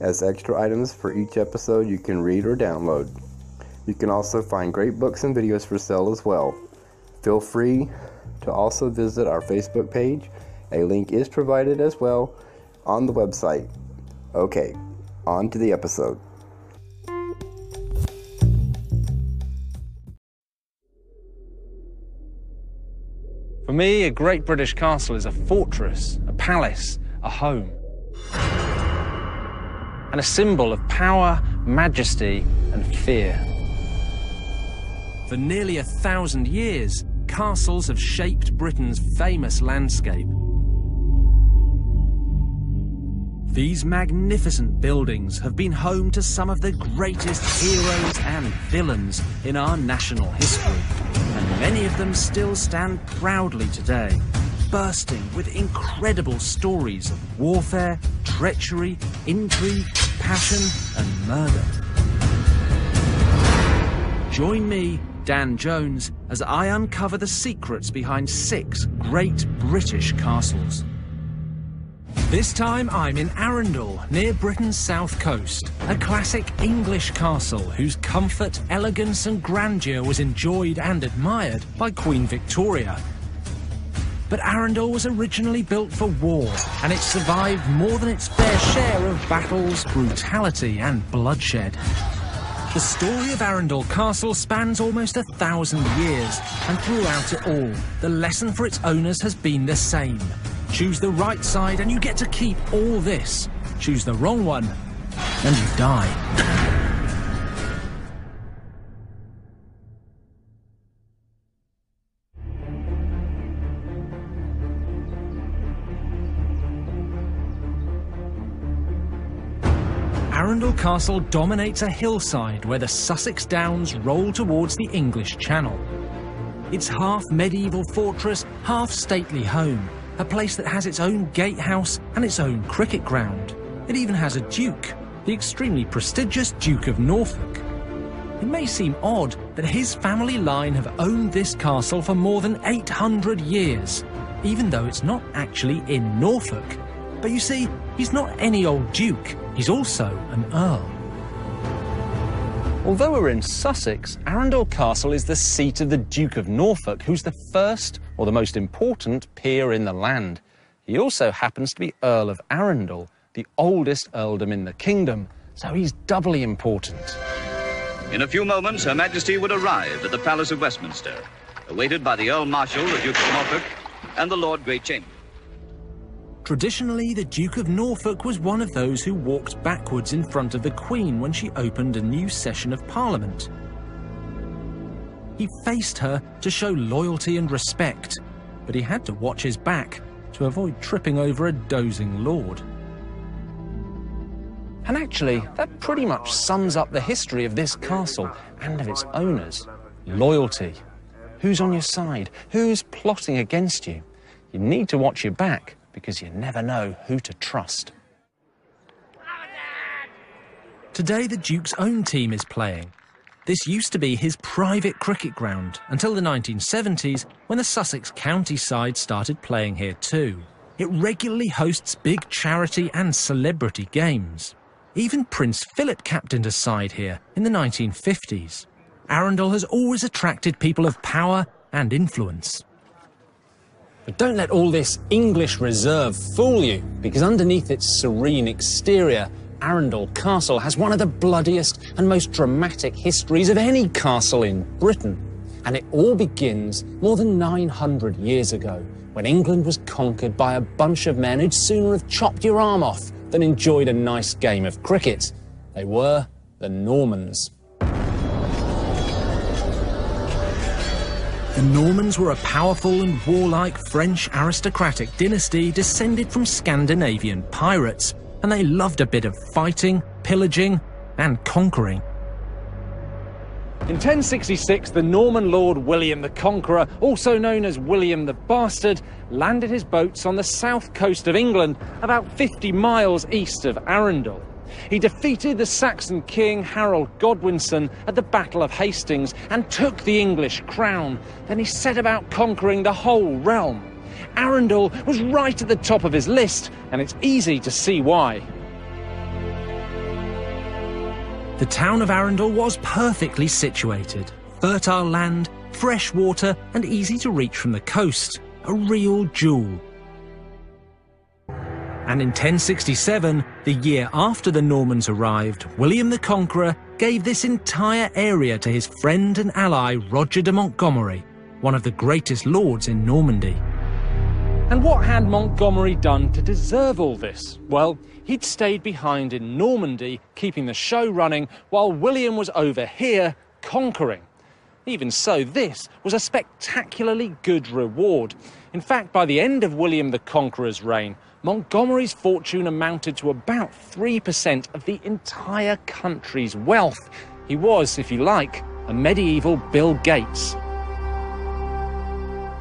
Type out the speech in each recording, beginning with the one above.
as extra items for each episode you can read or download. You can also find great books and videos for sale as well. Feel free to also visit our Facebook page. A link is provided as well on the website. Okay, on to the episode. For me, a great British castle is a fortress, a palace, a home. And a symbol of power, majesty, and fear. For nearly a thousand years, castles have shaped Britain's famous landscape. These magnificent buildings have been home to some of the greatest heroes and villains in our national history, and many of them still stand proudly today, bursting with incredible stories of warfare, treachery, intrigue, passion, and murder. Join me, Dan Jones, as I uncover the secrets behind six great British castles. This time I'm in Arundel, near Britain's south coast. A classic English castle whose comfort, elegance and grandeur was enjoyed and admired by Queen Victoria. But Arundel was originally built for war, and it survived more than its fair share of battles, brutality and bloodshed. The story of Arundel Castle spans almost a thousand years, and throughout it all, the lesson for its owners has been the same. Choose the right side and you get to keep all this. Choose the wrong one and you die. Arundel Castle dominates a hillside where the Sussex Downs roll towards the English Channel. It's half medieval fortress, half stately home, a place that has its own gatehouse and its own cricket ground. It even has a duke, the extremely prestigious Duke of Norfolk. It may seem odd that his family line have owned this castle for more than 800 years, even though it's not actually in Norfolk. But you see, he's not any old duke, he's also an earl. Although we're in Sussex, Arundel Castle is the seat of the Duke of Norfolk, who's the first or the most important peer in the land. He also happens to be Earl of Arundel, the oldest earldom in the kingdom, so he's doubly important. In a few moments, Her Majesty would arrive at the Palace of Westminster, awaited by the Earl Marshal, the Duke of Norfolk, and the Lord Great Chamberlain. Traditionally, the Duke of Norfolk was one of those who walked backwards in front of the Queen when she opened a new session of Parliament. He faced her to show loyalty and respect, but he had to watch his back to avoid tripping over a dozing lord. And actually, that pretty much sums up the history of this castle and of its owners. Loyalty. Who's on your side? Who's plotting against you? You need to watch your back because you never know who to trust. Today, the Duke's own team is playing. This used to be his private cricket ground until the 1970s when the Sussex County side started playing here too. It regularly hosts big charity and celebrity games. Even Prince Philip captained a side here in the 1950s. Arundel has always attracted people of power and influence. But don't let all this English reserve fool you, because underneath its serene exterior, Arundel Castle has one of the bloodiest and most dramatic histories of any castle in Britain. And it all begins more than 900 years ago, when England was conquered by a bunch of men who'd sooner have chopped your arm off than enjoyed a nice game of cricket. They were the Normans. The Normans were a powerful and warlike French aristocratic dynasty descended from Scandinavian pirates, and they loved a bit of fighting, pillaging, and conquering. In 1066, the Norman lord William the Conqueror, also known as William the Bastard, landed his boats on the south coast of England, about 50 miles east of Arundel. He defeated the Saxon king Harold Godwinson at the Battle of Hastings and took the English crown. Then he set about conquering the whole realm. Arundel was right at the top of his list, and it's easy to see why. The town of Arundel was perfectly situated. Fertile land, fresh water, and easy to reach from the coast. A real jewel and in 1067, the year after the Normans arrived, William the Conqueror gave this entire area to his friend and ally Roger de Montgomery, one of the greatest lords in Normandy. And what had Montgomery done to deserve all this? Well, he'd stayed behind in Normandy, keeping the show running, while William was over here conquering. Even so, this was a spectacularly good reward. In fact, by the end of William the Conqueror's reign, Montgomery's fortune amounted to about 3% of the entire country's wealth. He was, if you like, a medieval Bill Gates.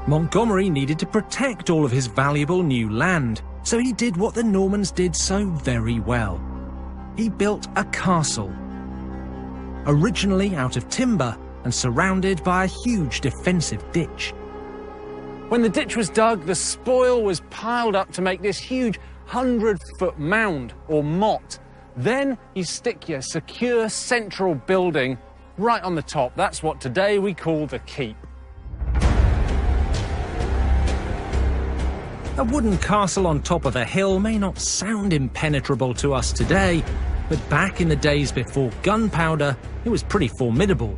Montgomery needed to protect all of his valuable new land, so he did what the Normans did so very well. He built a castle. Originally out of timber and surrounded by a huge defensive ditch. When the ditch was dug, the spoil was piled up to make this huge 100 foot mound or motte. Then you stick your secure central building right on the top. That's what today we call the keep. A wooden castle on top of a hill may not sound impenetrable to us today, but back in the days before gunpowder, it was pretty formidable.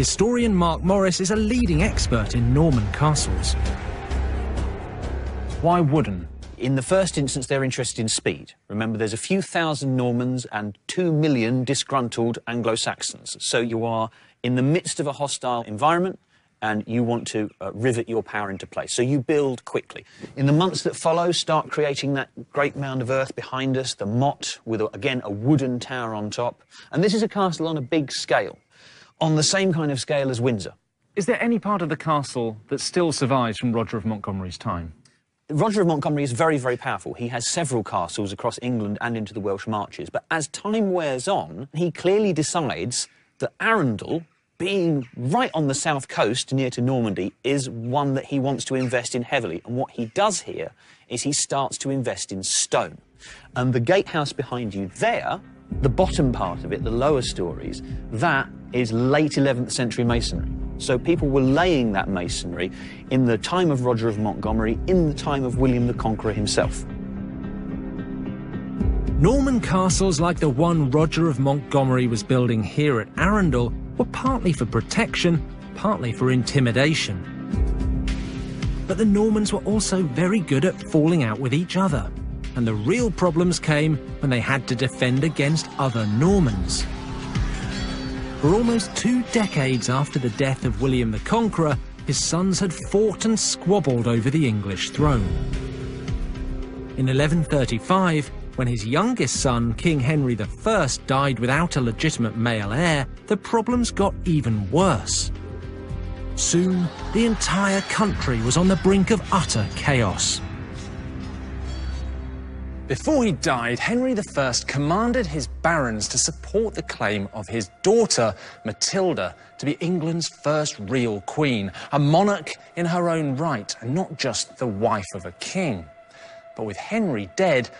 Historian Marc Morris is a leading expert in Norman castles. Why wooden? In the first instance, they're interested in speed. Remember, there's a few thousand Normans and two million disgruntled Anglo Saxons. So you are in the midst of a hostile environment and you want to uh, rivet your power into place. So you build quickly. In the months that follow, start creating that great mound of earth behind us, the motte, with, again, a wooden tower on top. And this is a castle on a big scale on the same kind of scale as Windsor. Is there any part of the castle that still survives from Roger of Montgomery's time? Roger of Montgomery is very, very powerful. He has several castles across England and into the Welsh Marches. But as time wears on, he clearly decides that Arundel, being right on the south coast near to Normandy, is one that he wants to invest in heavily. And what he does here is he starts to invest in stone. And the gatehouse behind you there, the bottom part of it, the lower stories, that is late 11th century masonry. So people were laying that masonry in the time of Roger of Montgomery, in the time of William the Conqueror himself. Norman castles like the one Roger of Montgomery was building here at Arundel were partly for protection, partly for intimidation. But the Normans were also very good at falling out with each other, and the real problems came when they had to defend against other Normans. For almost two decades after the death of William the Conqueror, his sons had fought and squabbled over the English throne. In 1135, when his youngest son, King Henry I, died without a legitimate male heir, the problems got even worse. Soon, the entire country was on the brink of utter chaos. Before he died, Henry I commanded his barons to support the claim of his daughter, Matilda, to be England's first real queen, a monarch in her own right, and not just the wife of a king. But with Henry dead,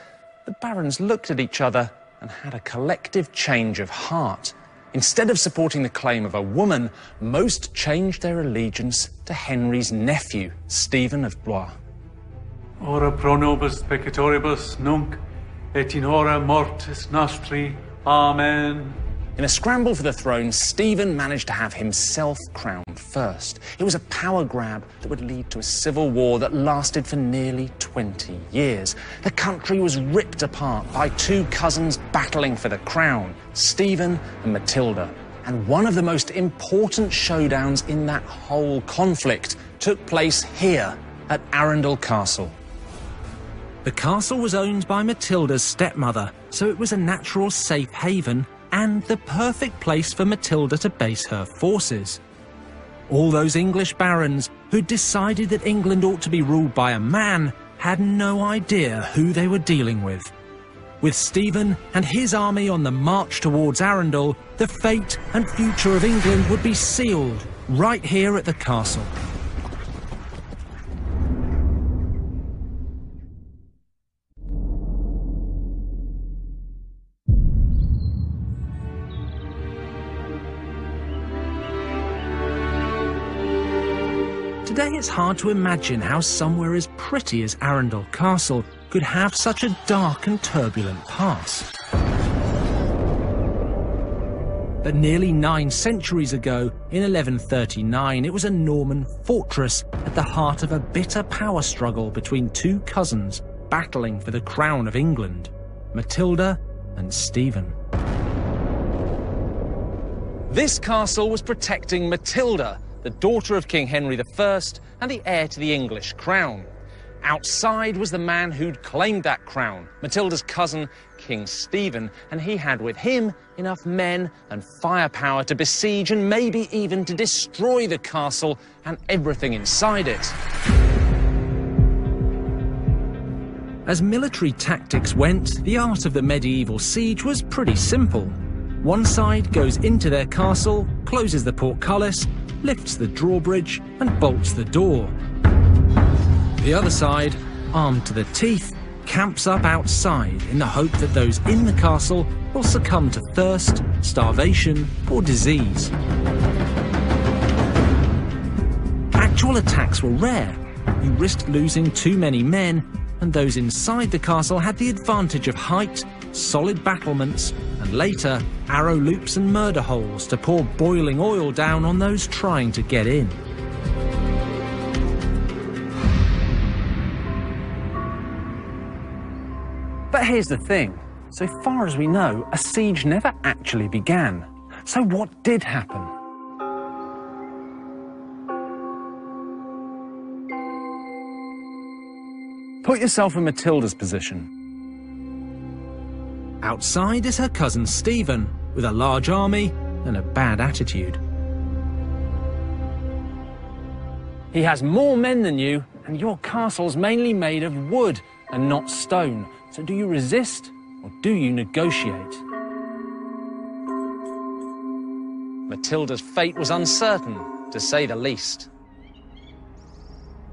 the barons looked at each other and had a collective change of heart. Instead of supporting the claim of a woman, most changed their allegiance to Henry's nephew, Stephen of Blois. Ora pro nobis peccatoribus nunc et in hora mortis nostri. Amen. In a scramble for the throne, Stephen managed to have himself crowned first. It was a power grab that would lead to a civil war that lasted for nearly 20 years. The country was ripped apart by two cousins battling for the crown, Stephen and Matilda. And one of the most important showdowns in that whole conflict took place here at Arundel Castle. The castle was owned by Matilda's stepmother, so it was a natural safe haven and the perfect place for Matilda to base her forces. All those English barons who decided that England ought to be ruled by a man had no idea who they were dealing with. With Stephen and his army on the march towards Arundel, the fate and future of England would be sealed right here at the castle. It's hard to imagine how somewhere as pretty as Arundel Castle could have such a dark and turbulent past. But nearly nine centuries ago, in 1139, it was a Norman fortress at the heart of a bitter power struggle between two cousins battling for the crown of England, Matilda and Stephen. This castle was protecting Matilda, the daughter of King Henry I and the heir to the English crown. Outside was the man who'd claimed that crown, Matilda's cousin, King Stephen, and he had with him enough men and firepower to besiege and maybe even to destroy the castle and everything inside it. As military tactics went, the art of the medieval siege was pretty simple. One side goes into their castle, closes the portcullis, lifts the drawbridge and bolts the door. The other side, armed to the teeth, camps up outside in the hope that those in the castle will succumb to thirst, starvation or disease. Actual attacks were rare. You risked losing too many men, and those inside the castle had the advantage of height, solid battlements, and later arrow loops and murder holes to pour boiling oil down on those trying to get in. But here's the thing. So far as we know, a siege never actually began. So what did happen? Put yourself in Matilda's position. Outside is her cousin Stephen, with a large army and a bad attitude. He has more men than you, and your castle's mainly made of wood and not stone. So do you resist or do you negotiate? Matilda's fate was uncertain, to say the least.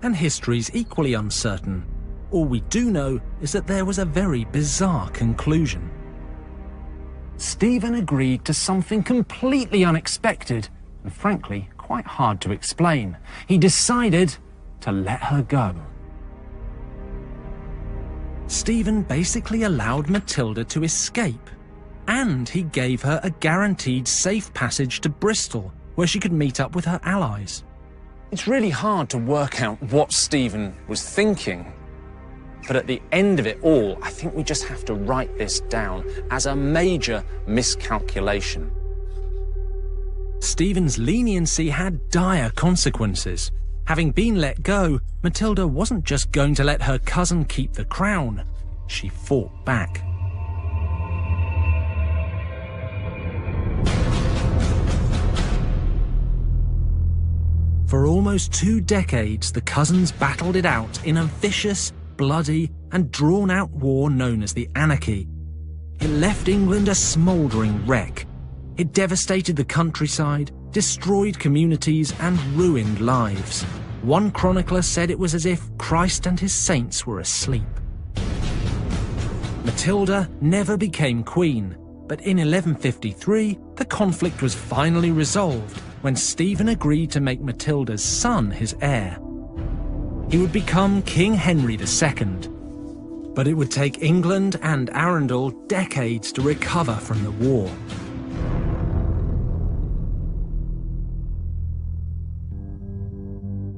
And history's equally uncertain. All we do know is that there was a very bizarre conclusion. Stephen agreed to something completely unexpected and frankly quite hard to explain. He decided to let her go. Stephen basically allowed Matilda to escape, and he gave her a guaranteed safe passage to Bristol, where she could meet up with her allies. It's really hard to work out what Stephen was thinking but at the end of it all, I think we just have to write this down as a major miscalculation. Stephen's leniency had dire consequences. Having been let go, Matilda wasn't just going to let her cousin keep the crown. She fought back. For almost two decades, the cousins battled it out in a vicious bloody, and drawn out war known as the Anarchy. It left England a smouldering wreck. It devastated the countryside, destroyed communities, and ruined lives. One chronicler said it was as if Christ and his saints were asleep. Matilda never became queen, but in 1153, the conflict was finally resolved when Stephen agreed to make Matilda's son his heir. He would become King Henry II. But it would take England and Arundel decades to recover from the war.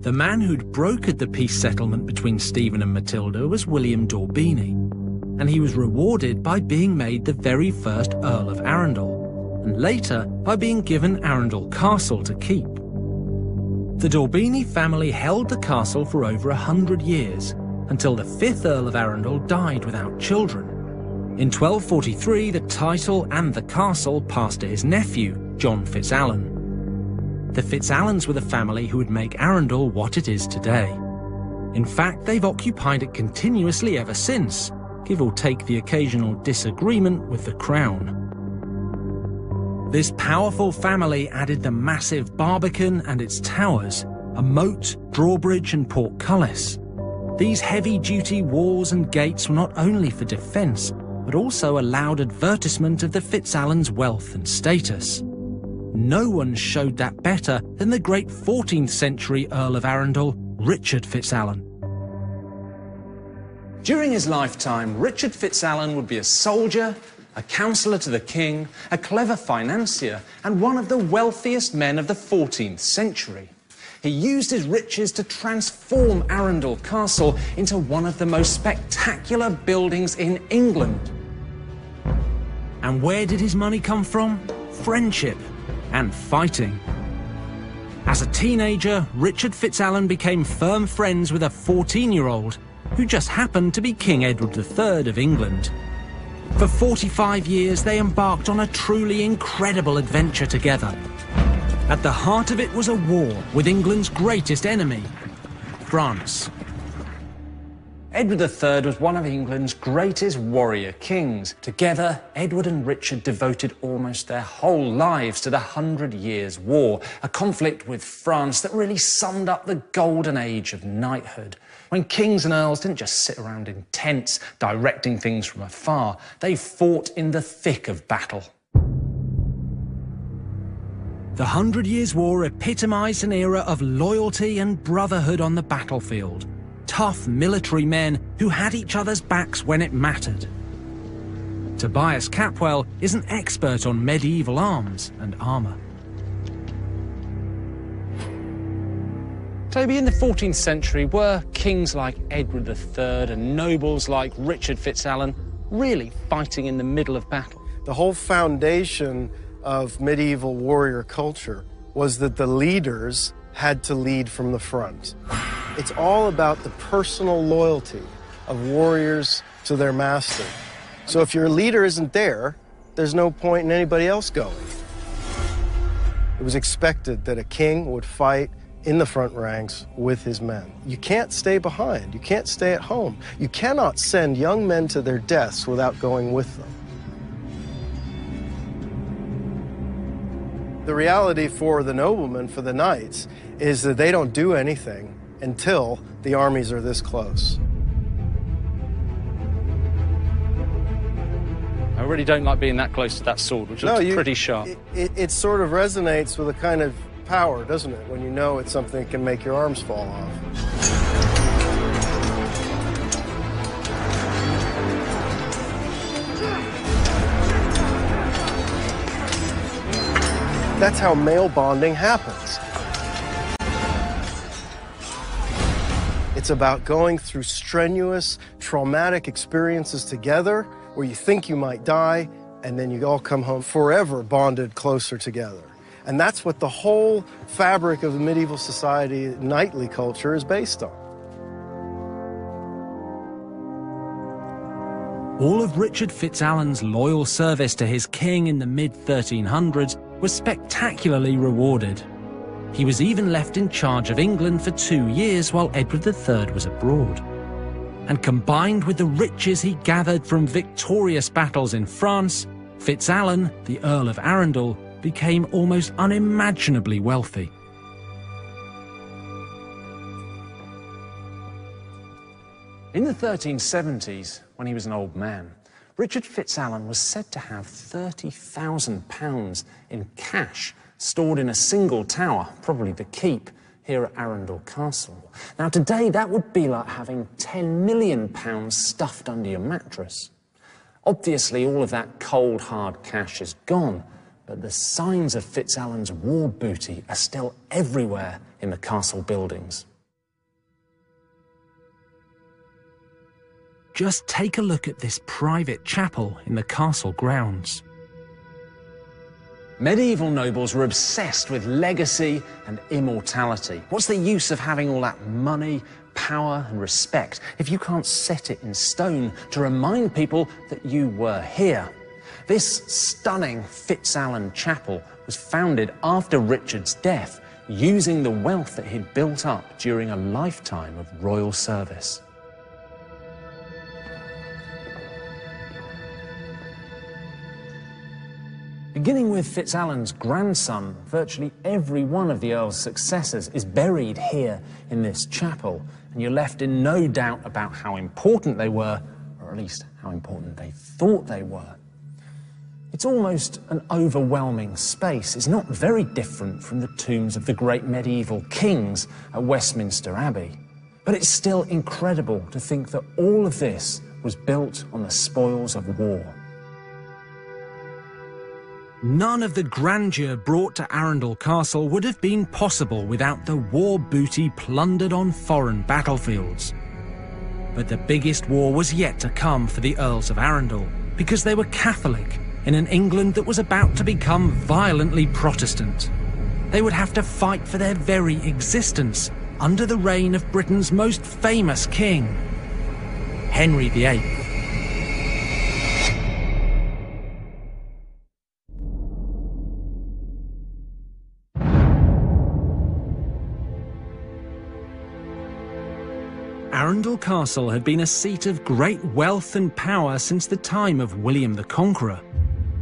The man who'd brokered the peace settlement between Stephen and Matilda was William D'Aubigny, and he was rewarded by being made the very first Earl of Arundel, and later by being given Arundel Castle to keep. The D'Aubigny family held the castle for over a hundred years, until the fifth Earl of Arundel died without children. In 1243, the title and the castle passed to his nephew, John FitzAlan. The FitzAlans were the family who would make Arundel what it is today. In fact, they've occupied it continuously ever since, give or take the occasional disagreement with the crown. This powerful family added the massive Barbican and its towers, a moat, drawbridge and portcullis. These heavy-duty walls and gates were not only for defence, but also allowed advertisement of the FitzAlans' wealth and status. No one showed that better than the great 14th century Earl of Arundel, Richard FitzAlan. During his lifetime, Richard FitzAlan would be a soldier, a counsellor to the king, a clever financier, and one of the wealthiest men of the 14th century. He used his riches to transform Arundel Castle into one of the most spectacular buildings in England. And where did his money come from? Friendship and fighting. As a teenager, Richard FitzAlan became firm friends with a 14-year-old who just happened to be King Edward III of England. For 45 years, they embarked on a truly incredible adventure together. At the heart of it was a war with England's greatest enemy, France. Edward III was one of England's greatest warrior kings. Together, Edward and Richard devoted almost their whole lives to the Hundred Years' War, a conflict with France that really summed up the golden age of knighthood. When kings and earls didn't just sit around in tents directing things from afar, they fought in the thick of battle. The Hundred Years' War epitomised an era of loyalty and brotherhood on the battlefield tough military men who had each other's backs when it mattered. Tobias Capwell is an expert on medieval arms and armour. Toby, in the 14th century, were kings like Edward III and nobles like Richard FitzAlan really fighting in the middle of battle? The whole foundation of medieval warrior culture was that the leaders had to lead from the front. It's all about the personal loyalty of warriors to their master. So if your leader isn't there, there's no point in anybody else going. It was expected that a king would fight in the front ranks with his men. You can't stay behind. You can't stay at home. You cannot send young men to their deaths without going with them. The reality for the noblemen, for the knights, is that they don't do anything until the armies are this close. I really don't like being that close to that sword, which looks you, pretty sharp. It, it, it, sort of resonates with a kind of power, doesn't it? When you know it's something that can make your arms fall off. That's how male bonding happens. It's about going through strenuous, traumatic experiences together where you think you might die, and then you all come home forever bonded closer together. And that's what the whole fabric of the medieval society, knightly culture, is based on. All of Richard FitzAlan's loyal service to his king in the mid 1300s was spectacularly rewarded. He was even left in charge of England for two years while Edward III was abroad. And combined with the riches he gathered from victorious battles in France, FitzAlan, the Earl of Arundel, became almost unimaginably wealthy. In the 1370s, when he was an old man, Richard FitzAlan was said to have £30,000 in cash stored in a single tower, probably the keep, here at Arundel Castle. Now, today that would be like having £10 million stuffed under your mattress. Obviously, all of that cold, hard cash is gone, but the signs of Fitzalan's war booty are still everywhere in the castle buildings. Just take a look at this private chapel in the castle grounds. Medieval nobles were obsessed with legacy and immortality. What's the use of having all that money, power, and respect if you can't set it in stone to remind people that you were here? This stunning Fitzalan Chapel was founded after Richard's death, using the wealth that he'd built up during a lifetime of royal service. Beginning with Fitzalan's grandson, virtually every one of the Earl's successors is buried here in this chapel, and you're left in no doubt about how important they were, or at least how important they thought they were. It's almost an overwhelming space. It's not very different from the tombs of the great medieval kings at Westminster Abbey. But it's still incredible to think that all of this was built on the spoils of war. None of the grandeur brought to Arundel Castle would have been possible without the war booty plundered on foreign battlefields. But the biggest war was yet to come for the Earls of Arundel, because they were Catholic in an England that was about to become violently Protestant. They would have to fight for their very existence under the reign of Britain's most famous king, Henry VIII. Arundel Castle had been a seat of great wealth and power since the time of William the Conqueror.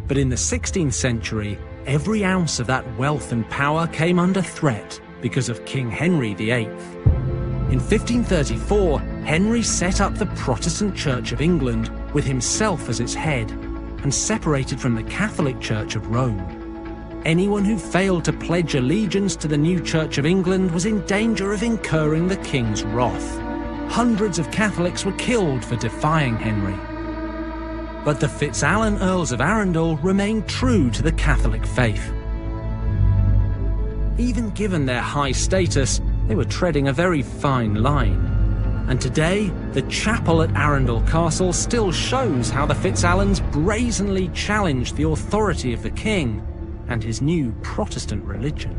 But in the 16th century, every ounce of that wealth and power came under threat because of King Henry VIII. In 1534, Henry set up the Protestant Church of England with himself as its head and separated from the Catholic Church of Rome. Anyone who failed to pledge allegiance to the new Church of England was in danger of incurring the king's wrath hundreds of Catholics were killed for defying Henry. But the Fitzalan Earls of Arundel remained true to the Catholic faith. Even given their high status, they were treading a very fine line. And today, the chapel at Arundel Castle still shows how the Fitzalans brazenly challenged the authority of the king and his new Protestant religion.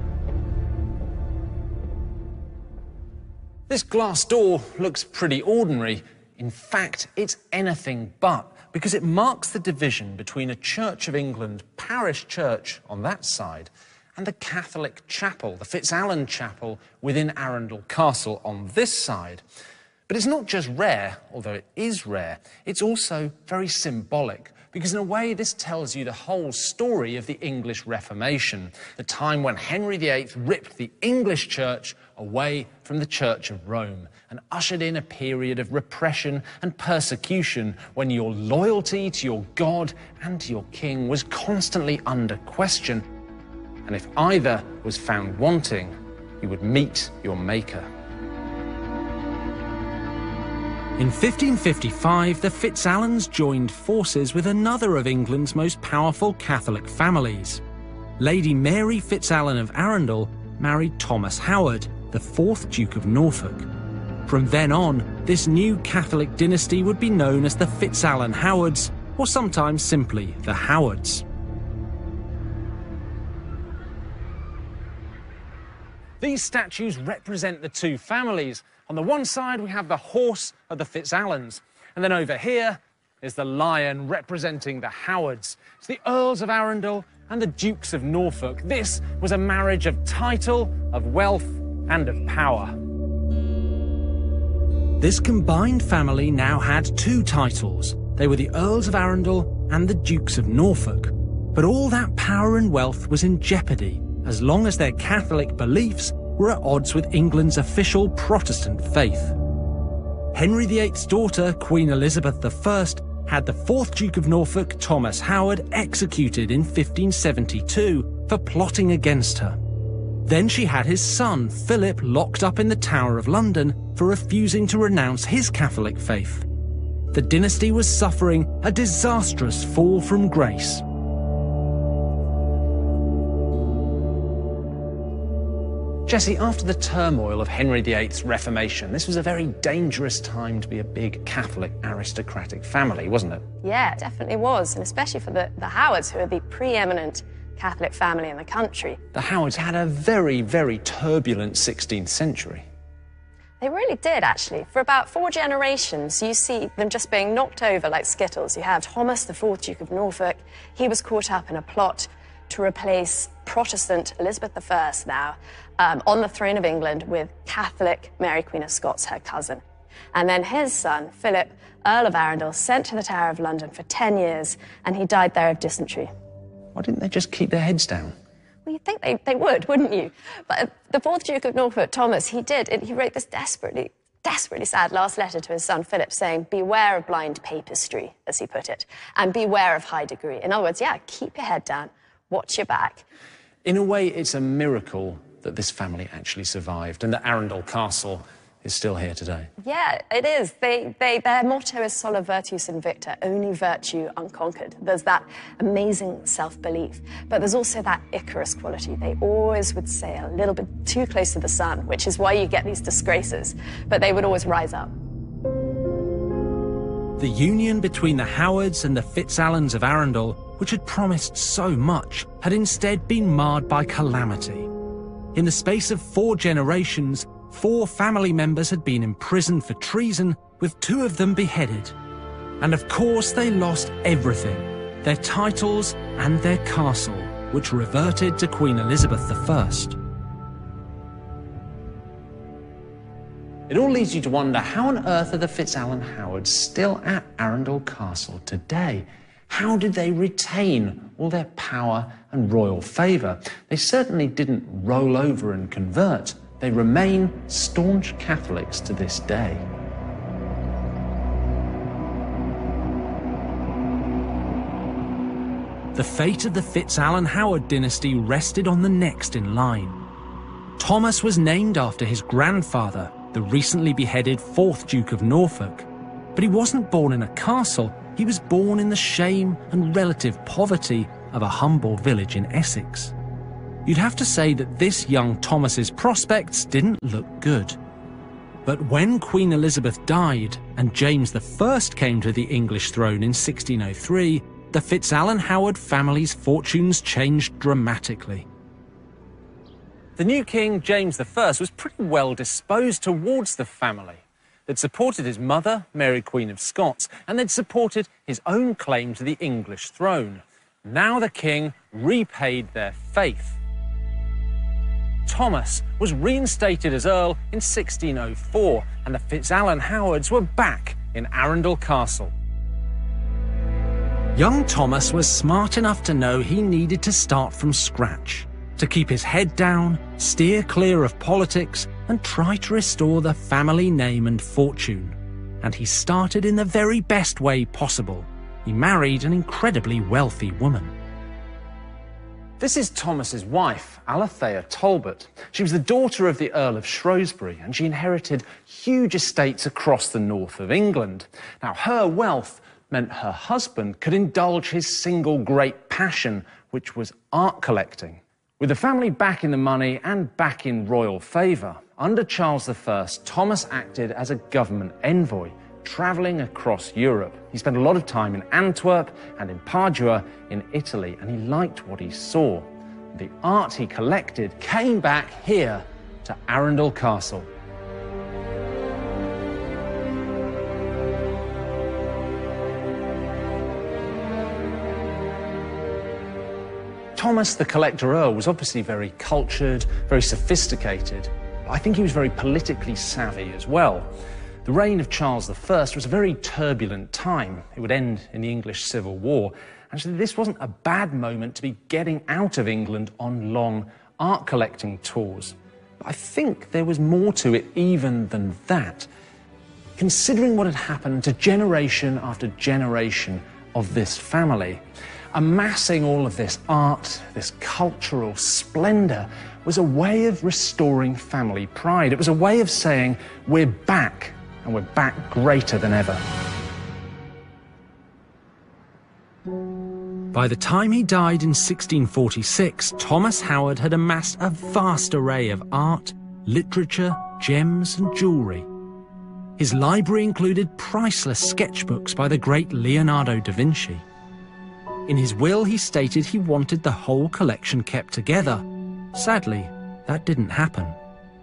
This glass door looks pretty ordinary. In fact, it's anything but, because it marks the division between a Church of England parish church on that side and the Catholic chapel, the Fitzalan Chapel within Arundel Castle on this side. But it's not just rare, although it is rare, it's also very symbolic because in a way this tells you the whole story of the English Reformation, the time when Henry VIII ripped the English church away from the Church of Rome and ushered in a period of repression and persecution when your loyalty to your God and to your king was constantly under question. And if either was found wanting, you would meet your maker. In 1555, the Fitzalans joined forces with another of England's most powerful Catholic families. Lady Mary Fitzalan of Arundel married Thomas Howard, the fourth Duke of Norfolk. From then on, this new Catholic dynasty would be known as the Fitzalan Howards, or sometimes simply the Howards. These statues represent the two families. On the one side, we have the horse of the Fitzalans, and then over here is the lion representing the Howards. It's the Earls of Arundel and the Dukes of Norfolk. This was a marriage of title, of wealth, and of power. This combined family now had two titles. They were the Earls of Arundel and the Dukes of Norfolk. But all that power and wealth was in jeopardy as long as their Catholic beliefs were at odds with England's official Protestant faith. Henry VIII's daughter, Queen Elizabeth I, had the 4th Duke of Norfolk, Thomas Howard, executed in 1572 for plotting against her. Then she had his son, Philip, locked up in the Tower of London for refusing to renounce his Catholic faith. The dynasty was suffering a disastrous fall from grace. Jesse, after the turmoil of Henry VIII's Reformation, this was a very dangerous time to be a big Catholic aristocratic family, wasn't it? Yeah, it definitely was, and especially for the, the Howards, who are the preeminent Catholic family in the country. The Howards had a very, very turbulent 16th century. They really did, actually. For about four generations, you see them just being knocked over like skittles. You have Thomas, the fourth Duke of Norfolk. He was caught up in a plot to replace Protestant Elizabeth I now um, on the throne of England with Catholic Mary Queen of Scots, her cousin. And then his son, Philip, Earl of Arundel, sent to the Tower of London for 10 years, and he died there of dysentery. Why didn't they just keep their heads down? Well, you'd think they, they would, wouldn't you? But uh, the fourth Duke of Norfolk, Thomas, he did. He wrote this desperately, desperately sad last letter to his son Philip saying, Beware of blind papistry, as he put it, and beware of high degree. In other words, yeah, keep your head down, watch your back. In a way, it's a miracle that this family actually survived and that Arundel Castle is still here today. Yeah, it is. They, they, their motto is Sola Virtus Invicta, only virtue unconquered. There's that amazing self belief, but there's also that Icarus quality. They always would sail a little bit too close to the sun, which is why you get these disgraces, but they would always rise up. The union between the Howards and the Fitzalans of Arundel, which had promised so much, had instead been marred by calamity. In the space of four generations, four family members had been imprisoned for treason, with two of them beheaded. And of course, they lost everything their titles and their castle, which reverted to Queen Elizabeth I. It all leads you to wonder how on earth are the Fitzalan Howards still at Arundel Castle today? How did they retain all their power and royal favour? They certainly didn't roll over and convert. They remain staunch Catholics to this day. The fate of the Fitzalan Howard dynasty rested on the next in line. Thomas was named after his grandfather, the recently beheaded 4th Duke of Norfolk. But he wasn't born in a castle, he was born in the shame and relative poverty of a humble village in Essex. You'd have to say that this young Thomas's prospects didn't look good. But when Queen Elizabeth died and James I came to the English throne in 1603, the Fitzalan Howard family's fortunes changed dramatically. The new king, James I, was pretty well disposed towards the family. They'd supported his mother, Mary Queen of Scots, and they'd supported his own claim to the English throne. Now the king repaid their faith. Thomas was reinstated as Earl in 1604, and the Fitzalan Howards were back in Arundel Castle. Young Thomas was smart enough to know he needed to start from scratch, to keep his head down, steer clear of politics, and try to restore the family name and fortune. And he started in the very best way possible. He married an incredibly wealthy woman. This is Thomas's wife, Alethea Talbot. She was the daughter of the Earl of Shrewsbury, and she inherited huge estates across the north of England. Now, her wealth meant her husband could indulge his single great passion, which was art collecting. With the family back in the money and back in royal favour, under Charles I, Thomas acted as a government envoy, travelling across Europe. He spent a lot of time in Antwerp and in Padua in Italy, and he liked what he saw. The art he collected came back here to Arundel Castle. Thomas the Collector Earl was obviously very cultured, very sophisticated. I think he was very politically savvy as well. The reign of Charles I was a very turbulent time. It would end in the English Civil War. Actually, this wasn't a bad moment to be getting out of England on long art collecting tours. But I think there was more to it even than that. Considering what had happened to generation after generation of this family, amassing all of this art, this cultural splendour, was a way of restoring family pride. It was a way of saying, we're back, and we're back greater than ever. By the time he died in 1646, Thomas Howard had amassed a vast array of art, literature, gems, and jewellery. His library included priceless sketchbooks by the great Leonardo da Vinci. In his will, he stated he wanted the whole collection kept together. Sadly, that didn't happen.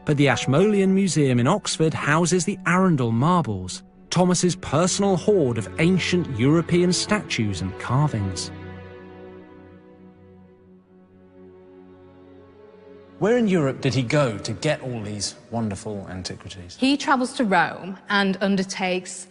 But the Ashmolean Museum in Oxford houses the Arundel marbles, Thomas's personal hoard of ancient European statues and carvings. Where in Europe did he go to get all these wonderful antiquities? He travels to Rome and undertakes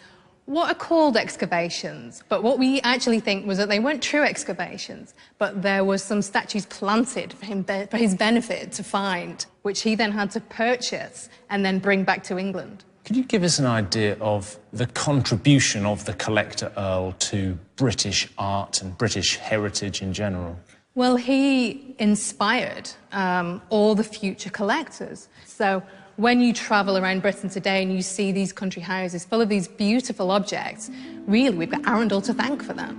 what are called excavations, but what we actually think was that they weren't true excavations, but there was some statues planted for, him for his benefit to find, which he then had to purchase and then bring back to England. Could you give us an idea of the contribution of the collector Earl to British art and British heritage in general? Well, he inspired um, all the future collectors. So when you travel around Britain today and you see these country houses full of these beautiful objects, really, we've got Arundel to thank for that.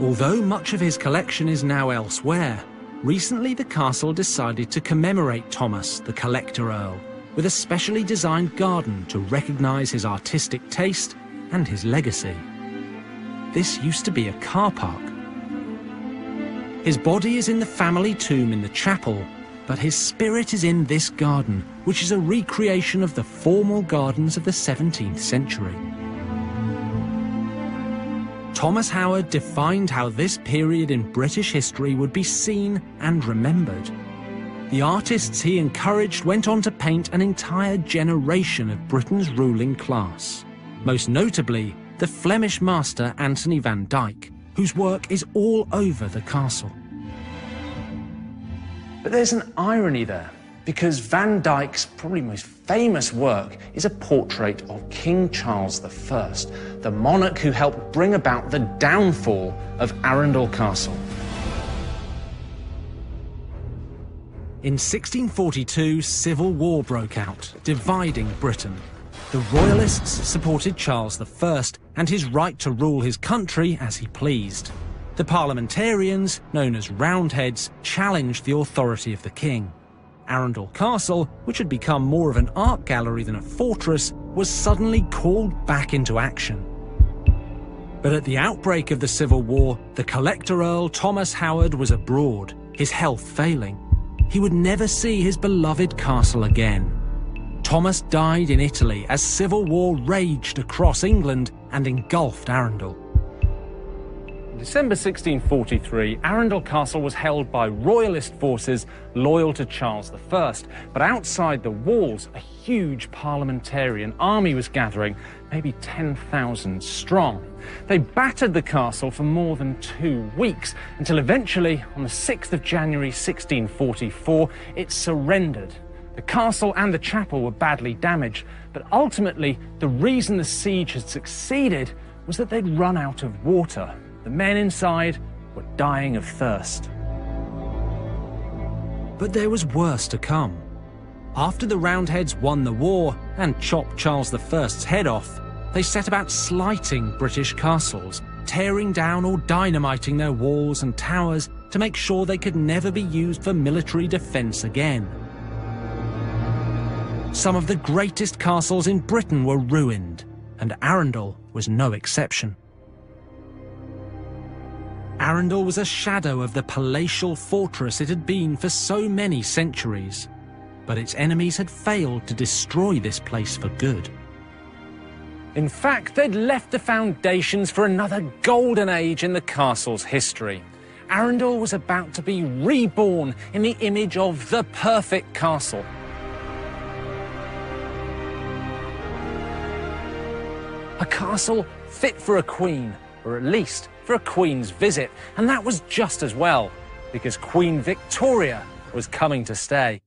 Although much of his collection is now elsewhere, recently the castle decided to commemorate Thomas, the Collector Earl, with a specially designed garden to recognise his artistic taste and his legacy. This used to be a car park. His body is in the family tomb in the chapel, but his spirit is in this garden, which is a recreation of the formal gardens of the 17th century. Thomas Howard defined how this period in British history would be seen and remembered. The artists he encouraged went on to paint an entire generation of Britain's ruling class. Most notably, the Flemish master Anthony van Dyck, whose work is all over the castle. But there's an irony there, because Van Dyck's probably most famous work is a portrait of King Charles I, the monarch who helped bring about the downfall of Arundel Castle. In 1642, civil war broke out, dividing Britain. The Royalists supported Charles I and his right to rule his country as he pleased. The parliamentarians, known as Roundheads, challenged the authority of the king. Arundel Castle, which had become more of an art gallery than a fortress, was suddenly called back into action. But at the outbreak of the Civil War, the collector Earl Thomas Howard was abroad, his health failing. He would never see his beloved castle again. Thomas died in Italy as civil war raged across England and engulfed Arundel. In December 1643, Arundel Castle was held by royalist forces loyal to Charles I. But outside the walls, a huge parliamentarian army was gathering, maybe 10,000 strong. They battered the castle for more than two weeks, until eventually, on the 6th of January 1644, it surrendered the castle and the chapel were badly damaged, but ultimately, the reason the siege had succeeded was that they'd run out of water. The men inside were dying of thirst. But there was worse to come. After the Roundheads won the war and chopped Charles I's head off, they set about slighting British castles, tearing down or dynamiting their walls and towers to make sure they could never be used for military defence again. Some of the greatest castles in Britain were ruined, and Arundel was no exception. Arundel was a shadow of the palatial fortress it had been for so many centuries, but its enemies had failed to destroy this place for good. In fact, they'd left the foundations for another golden age in the castle's history. Arundel was about to be reborn in the image of the perfect castle, A castle fit for a queen, or at least for a queen's visit. And that was just as well, because Queen Victoria was coming to stay.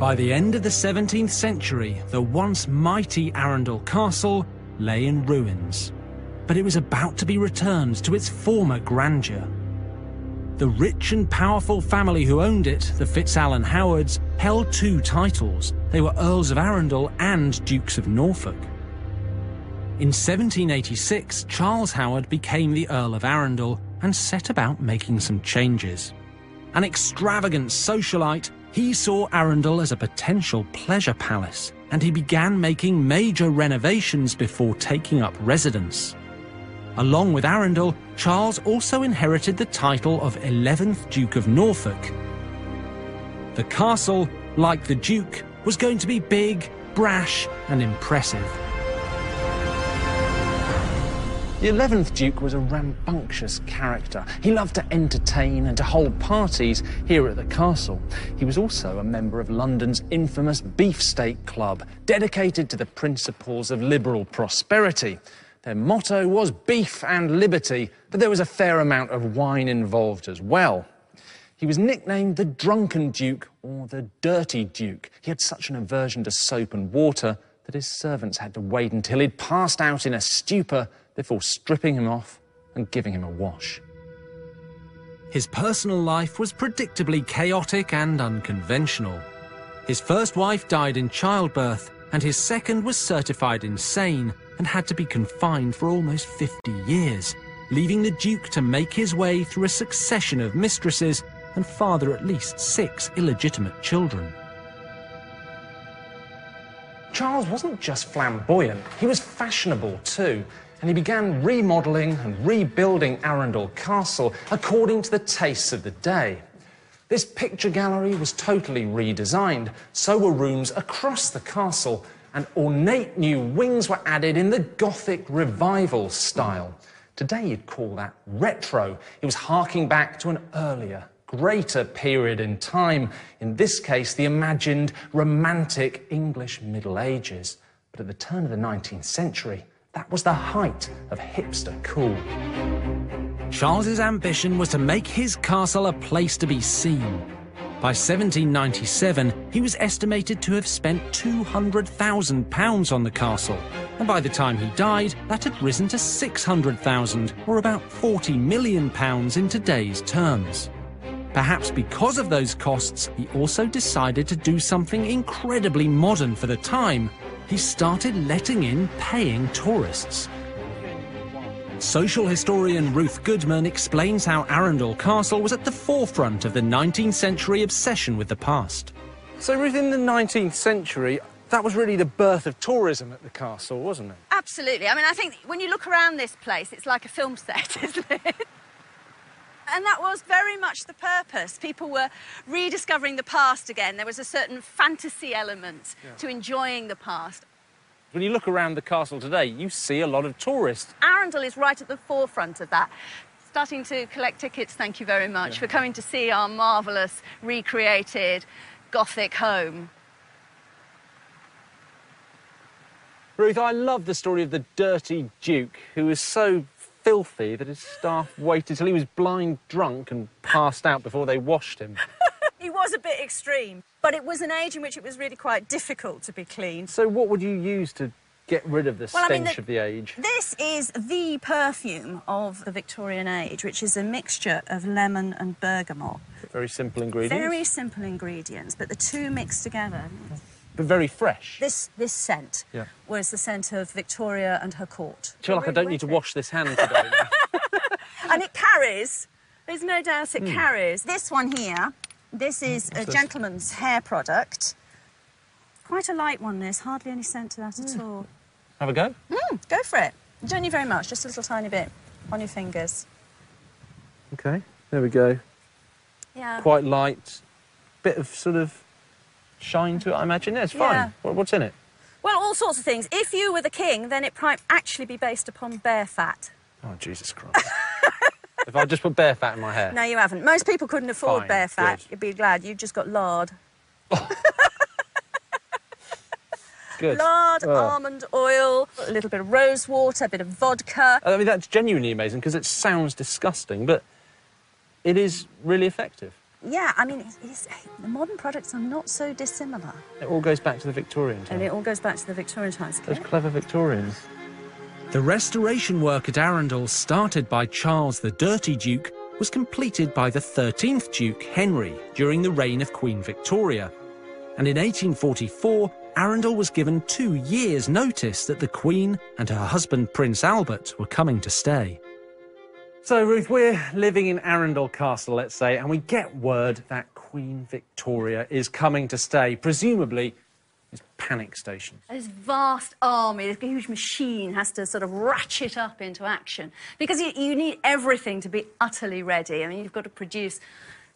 By the end of the 17th century, the once mighty Arundel Castle lay in ruins. But it was about to be returned to its former grandeur. The rich and powerful family who owned it, the FitzAlan Howards, held two titles. They were Earls of Arundel and Dukes of Norfolk. In 1786, Charles Howard became the Earl of Arundel and set about making some changes. An extravagant socialite, he saw Arundel as a potential pleasure palace, and he began making major renovations before taking up residence. Along with Arundel, Charles also inherited the title of 11th Duke of Norfolk. The castle, like the Duke, was going to be big, brash, and impressive. The 11th Duke was a rambunctious character. He loved to entertain and to hold parties here at the castle. He was also a member of London's infamous Beefsteak Club, dedicated to the principles of liberal prosperity. Their motto was beef and liberty, but there was a fair amount of wine involved as well. He was nicknamed the Drunken Duke or the Dirty Duke. He had such an aversion to soap and water that his servants had to wait until he'd passed out in a stupor before stripping him off and giving him a wash. His personal life was predictably chaotic and unconventional. His first wife died in childbirth, and his second was certified insane and had to be confined for almost 50 years, leaving the Duke to make his way through a succession of mistresses and father at least six illegitimate children. Charles wasn't just flamboyant, he was fashionable too. And he began remodelling and rebuilding Arundel Castle according to the tastes of the day. This picture gallery was totally redesigned, so were rooms across the castle, and ornate new wings were added in the Gothic revival style. Today you'd call that retro. It was harking back to an earlier, greater period in time, in this case, the imagined romantic English Middle Ages. But at the turn of the 19th century, that was the height of hipster cool. Charles's ambition was to make his castle a place to be seen. By 1797, he was estimated to have spent £200,000 on the castle, and by the time he died, that had risen to 600,000, or about £40 million in today's terms. Perhaps because of those costs, he also decided to do something incredibly modern for the time. He started letting in paying tourists. Social historian Ruth Goodman explains how Arundel Castle was at the forefront of the 19th century obsession with the past. So, Ruth, in the 19th century, that was really the birth of tourism at the castle, wasn't it? Absolutely. I mean, I think when you look around this place, it's like a film set, isn't it? And that was very much the purpose. People were rediscovering the past again. There was a certain fantasy element yeah. to enjoying the past. When you look around the castle today, you see a lot of tourists. Arundel is right at the forefront of that. Starting to collect tickets, thank you very much, yeah. for coming to see our marvellous, recreated Gothic home. Ruth, I love the story of the dirty Duke, who was so filthy that his staff waited till he was blind drunk and passed out before they washed him. He was a bit extreme, but it was an age in which it was really quite difficult to be clean. So what would you use to get rid of the well, stench I mean, the, of the age? This is the perfume of the Victorian age, which is a mixture of lemon and bergamot. Very simple ingredients. Very simple ingredients, but the two mixed together. But very fresh. This this scent yeah. was the scent of Victoria and her court. I feel like I don't need to wash this hand today. and it carries. There's no doubt it mm. carries. This one here this is a this? gentleman's hair product. Quite a light one, this. Hardly any scent to that mm. at all. Have a go? Mm, go for it. You don't need very much, just a little tiny bit on your fingers. OK, there we go. Yeah. Quite light. Bit of sort of shine to it, I imagine. Yeah, it's fine. Yeah. What's in it? Well, all sorts of things. If you were the king, then it might actually be based upon bear fat. Oh, Jesus Christ. if I just put bear fat in my hair? No, you haven't. Most people couldn't afford Fine, bear fat. Good. You'd be glad. You've just got lard. good. Lard, oh. almond oil, a little bit of rose water, a bit of vodka. I mean, that's genuinely amazing because it sounds disgusting, but it is really effective. yeah, I mean, it's, it's, the modern products are not so dissimilar. It all goes back to the Victorian And time. it all goes back to the Victorian times. Those clever Victorians. The restoration work at Arundel, started by Charles the Dirty Duke, was completed by the 13th Duke, Henry, during the reign of Queen Victoria. And in 1844, Arundel was given two years' notice that the Queen and her husband Prince Albert were coming to stay. So, Ruth, we're living in Arundel Castle, let's say, and we get word that Queen Victoria is coming to stay, presumably it's panic station. This vast army, this huge machine has to sort of ratchet up into action because you, you need everything to be utterly ready. I mean, you've got to produce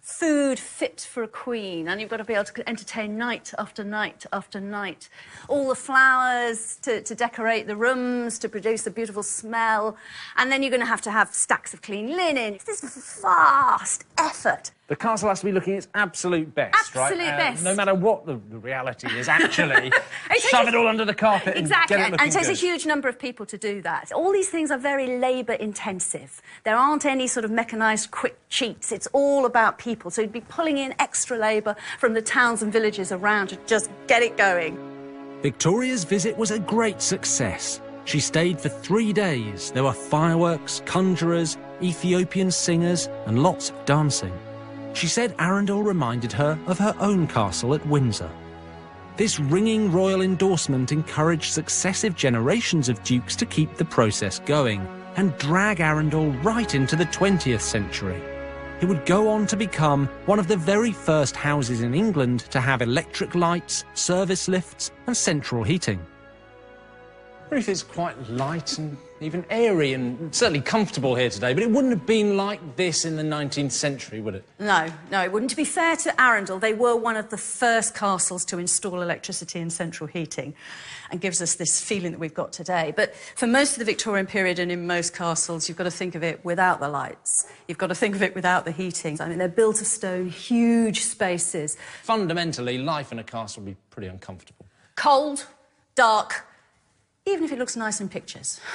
food fit for a queen, and you've got to be able to entertain night after night after night. All the flowers to, to decorate the rooms, to produce a beautiful smell, and then you're going to have to have stacks of clean linen. It's this vast effort. The castle has to be looking its absolute best, right? Absolute uh, best. No matter what the, the reality is, actually, It shove a- it all under the carpet Exactly, and get it and, looking and it takes a huge number of people to do that. All these things are very labour intensive. There aren't any sort of mechanised quick cheats. It's all about people. So you'd be pulling in extra labour from the towns and villages around to just get it going. Victoria's visit was a great success. She stayed for three days. There were fireworks, conjurers, Ethiopian singers, and lots of dancing. She said Arundel reminded her of her own castle at Windsor. This ringing royal endorsement encouraged successive generations of dukes to keep the process going and drag Arundel right into the 20th century. It would go on to become one of the very first houses in England to have electric lights, service lifts, and central heating. Ruth, is quite light and even airy and certainly comfortable here today, but it wouldn't have been like this in the 19th century, would it? No, no, it wouldn't. To be fair to Arundel, they were one of the first castles to install electricity and central heating and gives us this feeling that we've got today. But for most of the Victorian period and in most castles, you've got to think of it without the lights. You've got to think of it without the heating. I mean, they're built of stone, huge spaces, Fundamentally, life in a castle would be pretty uncomfortable. cold, dark, even if it looks nice in pictures.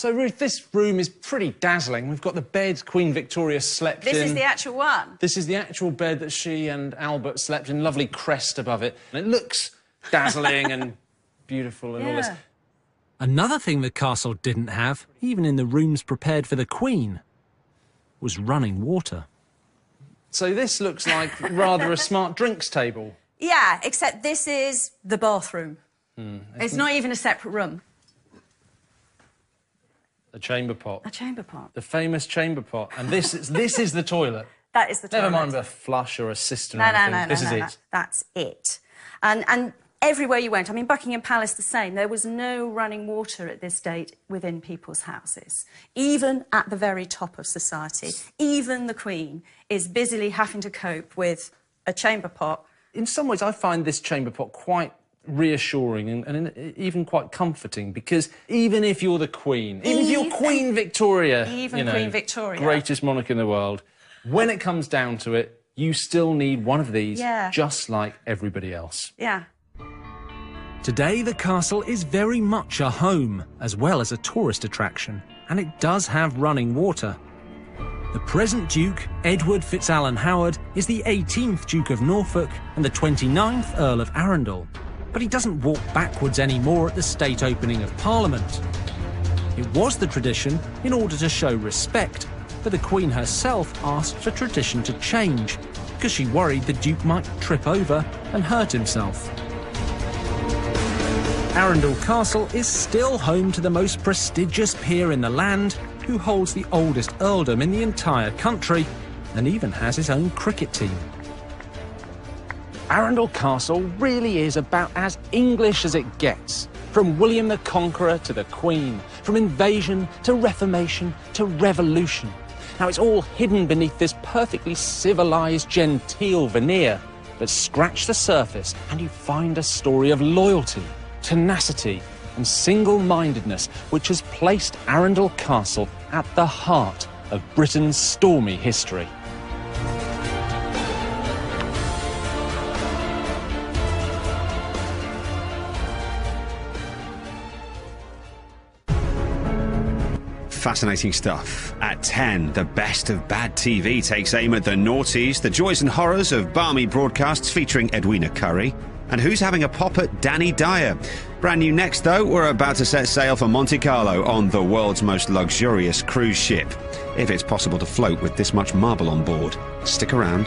So, Ruth, this room is pretty dazzling. We've got the bed Queen Victoria slept This in. This is the actual one. This is the actual bed that she and Albert slept in, lovely crest above it. And it looks dazzling and beautiful and all this. Another thing the castle didn't have, even in the rooms prepared for the Queen, was running water. So this looks like rather a smart drinks table. Yeah, except this is the bathroom. Hmm, it's not even a separate room. A chamber pot. A chamber pot. The famous chamber pot. And this is, this is the toilet. That is the Never toilet. Never mind a flush or a cistern No, or no, anything. no, no, this no, is no. it. That's it. And and everywhere you went, I mean, Buckingham Palace the same. There was no running water at this date within people's houses, even at the very top of society. Even the Queen is busily having to cope with a chamber pot. In some ways, I find this chamber pot quite reassuring and, and even quite comforting because even if you're the Queen, even if you're Queen Victoria, Even you know, Queen Victoria. greatest monarch in the world, when it comes down to it, you still need one of these, Yeah. just like everybody else. Yeah. Today, the castle is very much a home as well as a tourist attraction, and it does have running water. The present Duke, Edward FitzAlan Howard, is the 18th Duke of Norfolk and the 29th Earl of Arundel, but he doesn't walk backwards anymore at the state opening of Parliament. It was the tradition in order to show respect, but the Queen herself asked for tradition to change because she worried the Duke might trip over and hurt himself. Arundel Castle is still home to the most prestigious peer in the land, who holds the oldest earldom in the entire country, and even has his own cricket team. Arundel Castle really is about as English as it gets. From William the Conqueror to the Queen, from invasion to reformation to revolution. Now it's all hidden beneath this perfectly civilized, genteel veneer. But scratch the surface and you find a story of loyalty, tenacity, and single mindedness which has placed Arundel Castle at the heart of Britain's stormy history. Fascinating stuff. At 10, the best of bad TV takes aim at the noughties, the joys and horrors of balmy broadcasts featuring Edwina Currie. And who's having a pop at Danny Dyer? Brand new next, though, we're about to set sail for Monte Carlo on the world's most luxurious cruise ship. If it's possible to float with this much marble on board. Stick around.